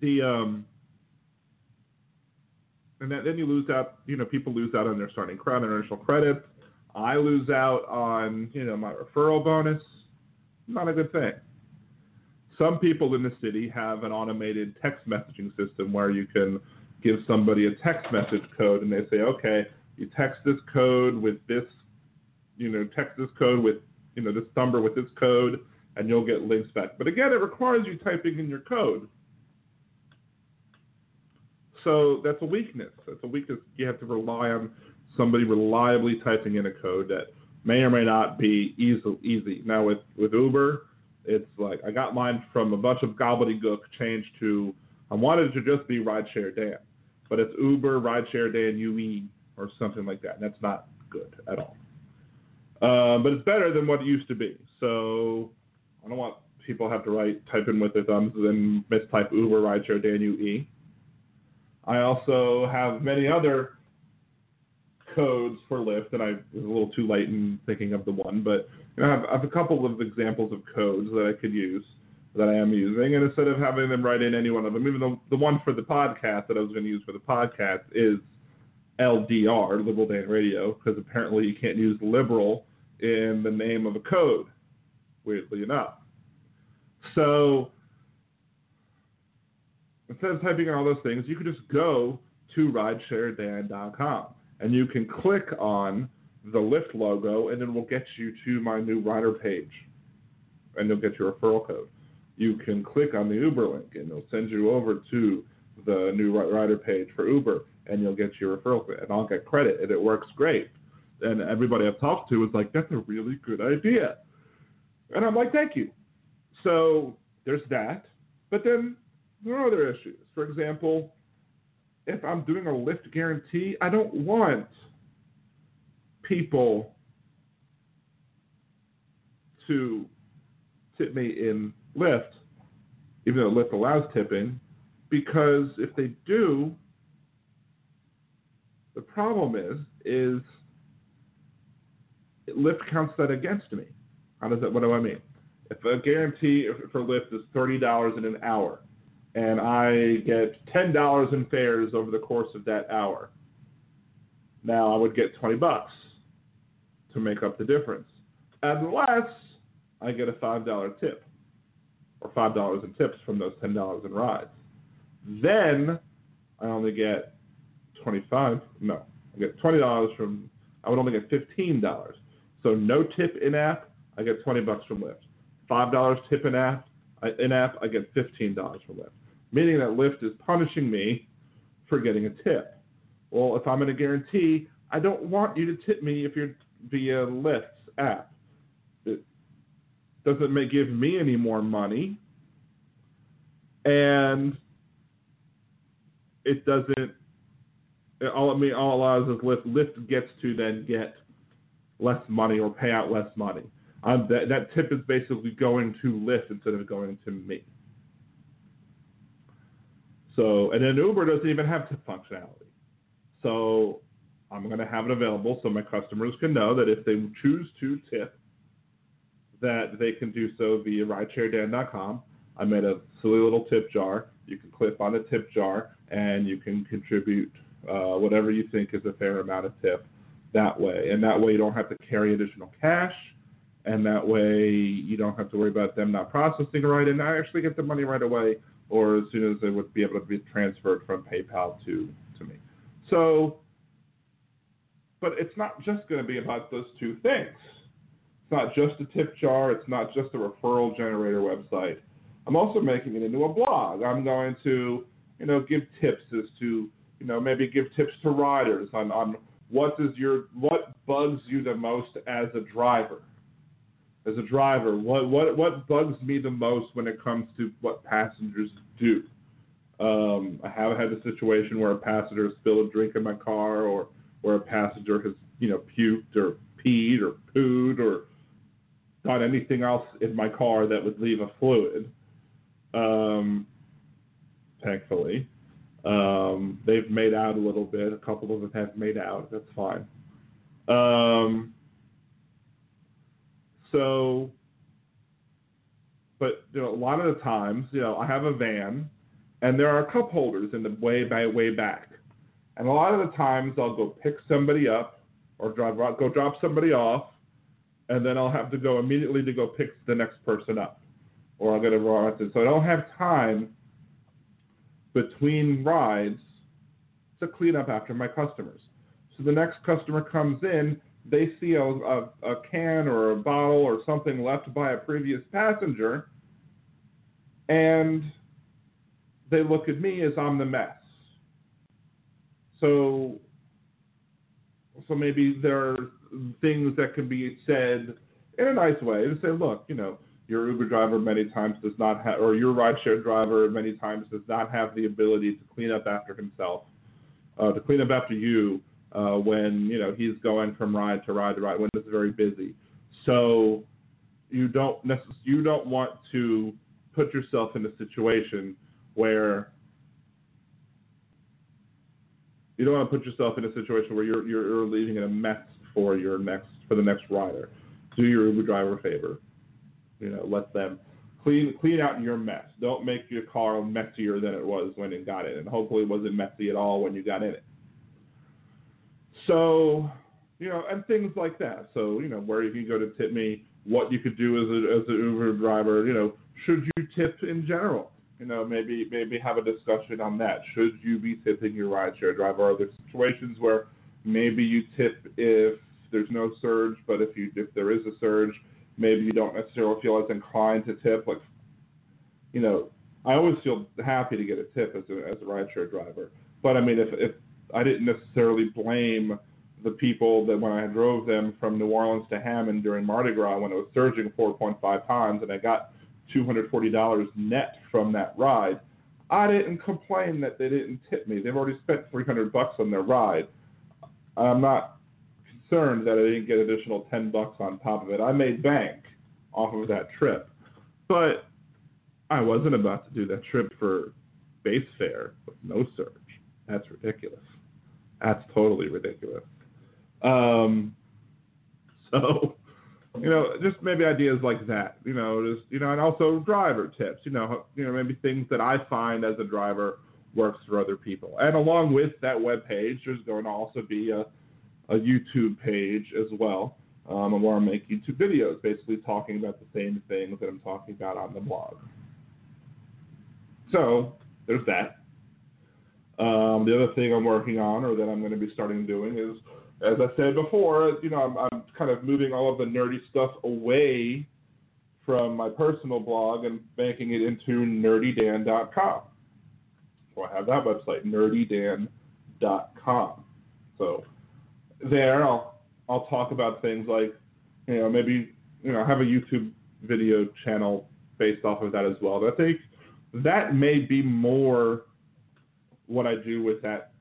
the um, and then you lose out. You know, people lose out on their starting credit, their initial credits. I lose out on you know my referral bonus. Not a good thing. Some people in the city have an automated text messaging system where you can give somebody a text message code and they say, okay, you text this code with this, you know, text this code with, you know, this number with this code, and you'll get links back. But again, it requires you typing in your code. So that's a weakness. That's a weakness. You have to rely on somebody reliably typing in a code that may or may not be easy. Easy. Now with with Uber, it's like I got mine from a bunch of gobbledygook changed to I wanted to just be Rideshare Dan, but it's Uber Rideshare Dan UE or something like that. And that's not good at all. Um, but it's better than what it used to be. So I don't want people have to write type in with their thumbs and mistype Uber Rideshare Dan UE. I also have many other codes for Lyft, and I was a little too late in thinking of the one, but you know, I, have, I have a couple of examples of codes that I could use that I am using, and instead of having them write in any one of them, even the one for the podcast that I was going to use for the podcast is LDR, Liberal Dan Radio, because apparently you can't use liberal in the name of a code, weirdly enough. So instead of typing in all those things, you could just go to ridesharedan.com and you can click on the Lyft logo and it will get you to my new rider page and you'll get your referral code. You can click on the Uber link and it'll send you over to the new rider page for Uber and you'll get your referral code and I'll get credit and it works great. And everybody I've talked to is like, that's a really good idea. And I'm like, thank you. So there's that. But then there are other issues. For example, if I'm doing a Lyft guarantee, I don't want people to tip me in Lyft, even though Lyft allows tipping, because if they do, the problem is is Lyft counts that against me. How does that? What do I mean? If a guarantee for Lyft is thirty dollars in an hour, and I get ten dollars in fares over the course of that hour. Now I would get twenty bucks to make up the difference, unless I get a five dollar tip or five dollars in tips from those ten dollars in rides. Then I only get twenty five. No, I get twenty dollars from. I would only get fifteen dollars. So no tip in app, I get twenty bucks from Lyft. Five dollars tip in app, in app, I get fifteen dollars from Lyft meaning that Lyft is punishing me for getting a tip. Well, if I'm in a guarantee, I don't want you to tip me if you're via Lyft's app. It doesn't make, give me any more money, and it doesn't. All it mean all it allows is Lyft. Lyft gets to then get less money or pay out less money. Um, that, that tip is basically going to Lyft instead of going to me. So, and then Uber doesn't even have tip functionality. So, I'm going to have it available so my customers can know that if they choose to tip, that they can do so via ridesharedan.com. I made a silly little tip jar. You can click on the tip jar and you can contribute uh, whatever you think is a fair amount of tip that way. And that way you don't have to carry additional cash. And that way you don't have to worry about them not processing right and I actually get the money right away or as soon as it would be able to be transferred from PayPal to, to me. So, but it's not just going to be about those two things. It's not just a tip jar. It's not just a referral generator website. I'm also making it into a blog. I'm going to, you know, give tips as to, you know, maybe give tips to riders on, on what does your what bugs you the most as a driver. As a driver, what what what bugs me the most when it comes to what passengers do? Um, I have had a situation where a passenger spilled a drink in my car, or where a passenger has you know puked or peed or pooed or done anything else in my car that would leave a fluid. Um, thankfully, um, they've made out a little bit. A couple of them have made out. That's fine. Um, so, but you know, a lot of the times, you know, I have a van, and there are cup holders in the way by way back, and a lot of the times I'll go pick somebody up or drive go drop somebody off, and then I'll have to go immediately to go pick the next person up, or I'll get a ride. So I don't have time between rides to clean up after my customers. So the next customer comes in, they see a, a, a can or a bottle or something left by a previous passenger, and they look at me as I'm the mess. So, so maybe there are things that can be said in a nice way to say, look, you know, your Uber driver many times does not have, or your rideshare driver many times does not have the ability to clean up after himself, uh, to clean up after you uh, when you know he's going from ride to ride to ride when it's very busy. So you don't necess- you don't want to put yourself in a situation where you don't want to put yourself in a situation where you're you're leaving in a mess for your next for the next rider. Do your Uber driver a favor. You know, let them clean clean out your mess. Don't make your car messier than it was when it got in, and hopefully it wasn't messy at all when you got in it. So, you know, and things like that. So, you know, where you can go to tip me, what you could do as a as an Uber driver. You know, should you tip in general? You know, maybe maybe have a discussion on that. Should you be tipping your rideshare driver? Are there situations where maybe you tip if there's no surge, but if you if there is a surge, maybe you don't necessarily feel as inclined to tip. Like, you know, I always feel happy to get a tip as a as a rideshare driver. But I mean, if if I didn't necessarily blame the people that when I drove them from New Orleans to Hammond during Mardi Gras when it was surging 4.5 times and I got $240 net from that ride, I didn't complain that they didn't tip me. They've already spent 300 bucks on their ride. I'm not concerned that I didn't get additional 10 bucks on top of it. I made bank off of that trip, but I wasn't about to do that trip for base fare with no surge. That's ridiculous. That's totally ridiculous. Um, so you know, just maybe ideas like that, you know, just you know, and also driver tips, you know, you know, maybe things that I find as a driver works for other people. And along with that web page, there's going to also be a, a YouTube page as well, um, where I make YouTube videos, basically talking about the same things that I'm talking about on the blog. So there's that. Um, the other thing I'm working on, or that I'm going to be starting doing, is as I said before, you know, I'm, I'm kind of moving all of the nerdy stuff away from my personal blog and making it into nerdydan.com. So I have that website, nerdydan.com. So there, I'll I'll talk about things like, you know, maybe you know, have a YouTube video channel based off of that as well. But I think that may be more what I do with that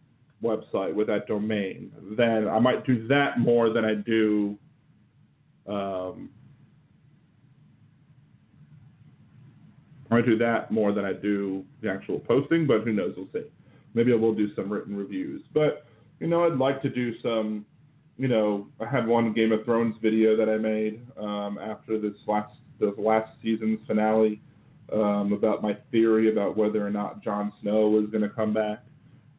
website with that domain, then I might do that more than I do. Um, I might do that more than I do the actual posting, but who knows? We'll see. Maybe I will do some written reviews, but you know, I'd like to do some. You know, I had one Game of Thrones video that I made um, after this last the last season's finale um, about my theory about whether or not Jon Snow was going to come back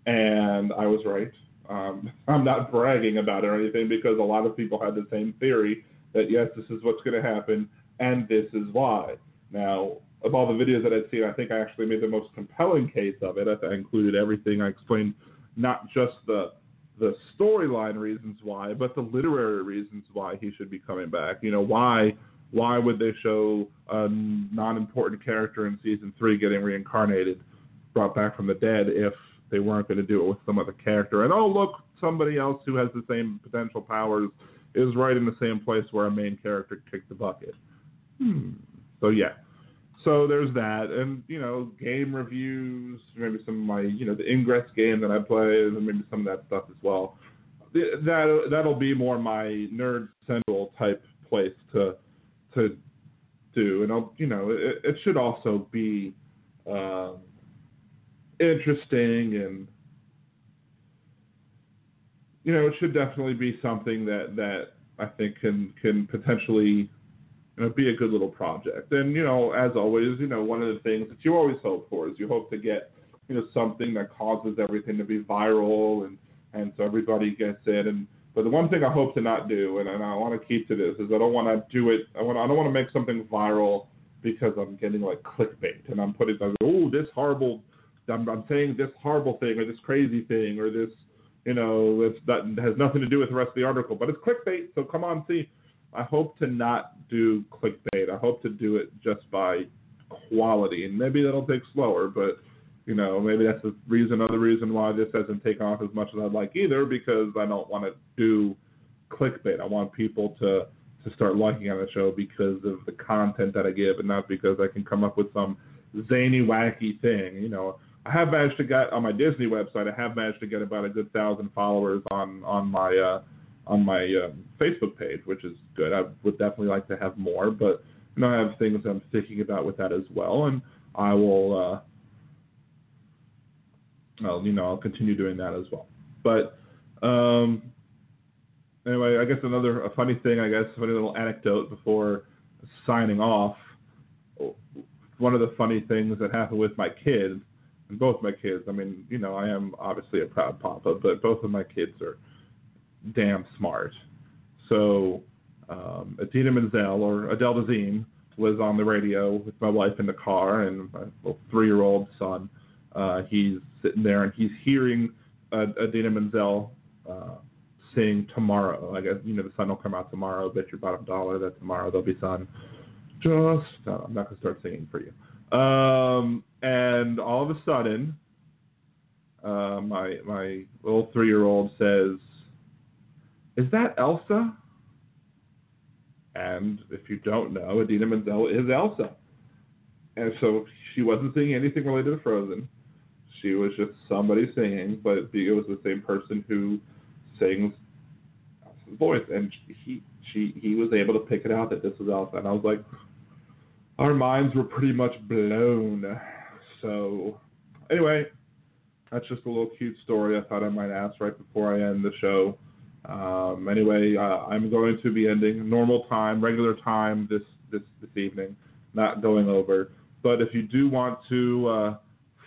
and I was right. Um, I'm not bragging about it or anything because a lot of people had the same theory that yes, this is what's going to happen, and this is why. Now, of all the videos that I'd seen, I think I actually made the most compelling case of it. I included everything. I explained not just the the storyline reasons why, but the literary reasons why he should be coming back. You know, why why would they show a non-important character in season three getting reincarnated, brought back from the dead, if they weren't going to do it with some other character? And oh, look, somebody else who has the same potential powers is right in the same place where a main character kicked the bucket. Hmm. So yeah. So there's that, and you know, game reviews, maybe some of my, you know, the Ingress game that I play, and maybe some of that stuff as well. That that'll be more my nerd central type place to to do, and I'll, you know, it, it should also be um, interesting and you know, it should definitely be something that that I think can can potentially you know, be a good little project. And you know, as always, you know, one of the things that you always hope for is you hope to get you know something that causes everything to be viral and and so everybody gets it. And but the one thing I hope to not do, and, and I want to keep to this, is I don't want to do it. I want I don't want to make something viral because I'm getting like clickbait and I'm putting like, oh this horrible. I'm, I'm saying this horrible thing or this crazy thing or this you know that has nothing to do with the rest of the article, but it's clickbait. So come on, see. I hope to not do clickbait. I hope to do it just by quality, and maybe that'll take slower, but you know, maybe that's the reason, other reason why this hasn't taken off as much as I'd like either, because I don't want to do clickbait. I want people to to start liking on the show because of the content that I give, and not because I can come up with some zany, wacky thing. You know, I have managed to get on my Disney website. I have managed to get about a good thousand followers on on my uh, on my um, Facebook page, which is good. I would definitely like to have more, but you know, I have things I'm thinking about with that as well, and I will. Uh, well, you know, I'll continue doing that as well. But um, anyway, I guess another a funny thing, I guess, funny little anecdote before signing off. One of the funny things that happened with my kids, and both my kids. I mean, you know, I am obviously a proud papa, but both of my kids are damn smart. So um, Idina Menzel or Adele Dazeem was on the radio with my wife in the car and my little three-year-old son. Uh, he's sitting there and he's hearing uh, Idina Menzel uh, sing "Tomorrow." I guess you know the sun will come out tomorrow. Bet your bottom dollar that tomorrow there'll be sun. Just no, I'm not gonna start singing for you. Um, and all of a sudden, uh, my my little three-year-old says, is that Elsa? And if you don't know, Idina Menzel is Elsa. And so she wasn't singing anything related to Frozen. She was just somebody singing, but it was the same person who sings Elsa's voice. And he she he was able to pick it out that this was Elsa. And I was like, our minds were pretty much blown. So anyway, that's just a little cute story I thought I might ask right before I end the show. Um, anyway, uh, I'm going to be ending normal time, regular time this this this evening, not going over. But if you do want to uh,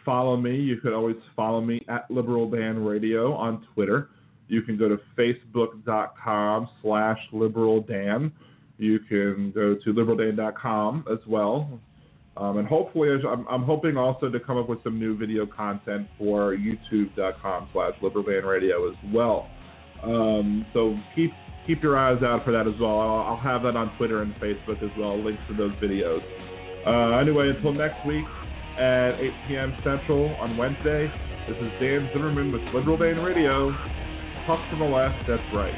follow me, you could always follow me at Liberal Dan Radio on Twitter. You can go to facebook.com slash liberaldan. You can go to liberaldan.com as well. Um, and hopefully, I'm, I'm, hoping also to come up with some new video content for youtube.com slash liberaldan radio as well. Um, so keep keep your eyes out for that as well. I'll, I'll, have that on Twitter and Facebook as well, links to those videos. Uh, anyway, until next week at 8 p.m. Central on Wednesday, this is Dan Zimmerman with Liberal Dan Radio. Talk from the left, that's right.